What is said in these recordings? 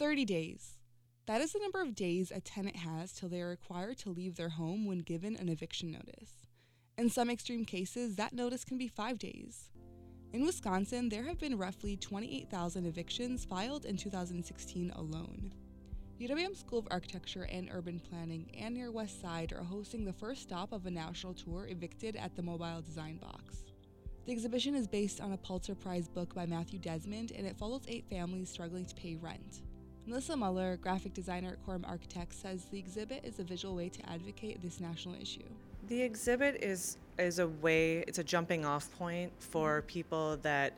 30 days. That is the number of days a tenant has till they are required to leave their home when given an eviction notice. In some extreme cases, that notice can be five days. In Wisconsin, there have been roughly 28,000 evictions filed in 2016 alone. UWM School of Architecture and Urban Planning and Near West Side are hosting the first stop of a national tour evicted at the Mobile Design Box. The exhibition is based on a Pulitzer Prize book by Matthew Desmond and it follows eight families struggling to pay rent. Melissa Muller, graphic designer at Quorum Architects, says the exhibit is a visual way to advocate this national issue. The exhibit is is a way, it's a jumping off point for mm-hmm. people that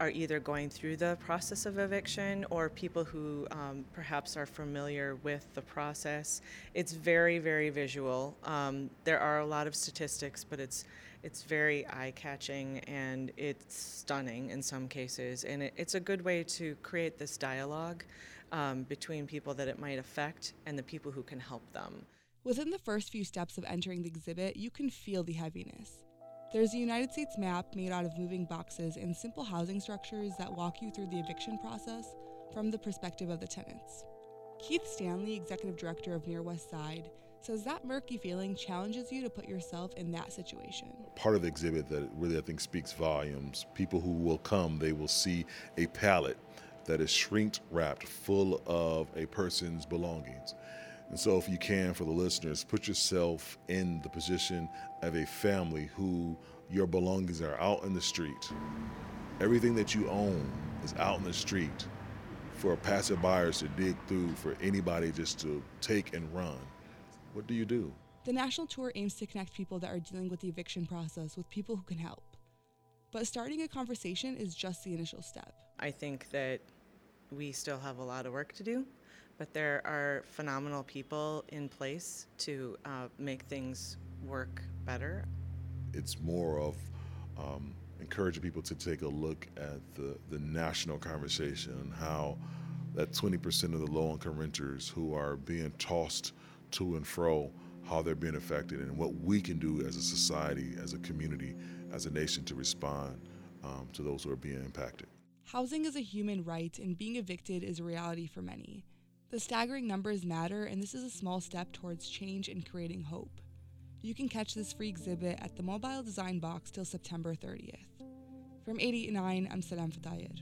are either going through the process of eviction or people who um, perhaps are familiar with the process. It's very, very visual. Um, there are a lot of statistics, but it's it's very eye-catching and it's stunning in some cases. And it, it's a good way to create this dialogue um, between people that it might affect and the people who can help them. Within the first few steps of entering the exhibit, you can feel the heaviness. There's a United States map made out of moving boxes and simple housing structures that walk you through the eviction process from the perspective of the tenants. Keith Stanley, executive director of Near West Side, says that murky feeling challenges you to put yourself in that situation. Part of the exhibit that really I think speaks volumes, people who will come, they will see a pallet that is shrink wrapped full of a person's belongings. And so, if you can, for the listeners, put yourself in the position of a family who your belongings are out in the street. Everything that you own is out in the street for passive buyers to dig through, for anybody just to take and run. What do you do? The national tour aims to connect people that are dealing with the eviction process with people who can help. But starting a conversation is just the initial step. I think that we still have a lot of work to do but there are phenomenal people in place to uh, make things work better. It's more of um, encouraging people to take a look at the, the national conversation and how that 20% of the low income renters who are being tossed to and fro, how they're being affected, and what we can do as a society, as a community, as a nation to respond um, to those who are being impacted. Housing is a human right, and being evicted is a reality for many. The staggering numbers matter, and this is a small step towards change and creating hope. You can catch this free exhibit at the Mobile Design Box till September 30th. From 889, I'm Salam Fatayed.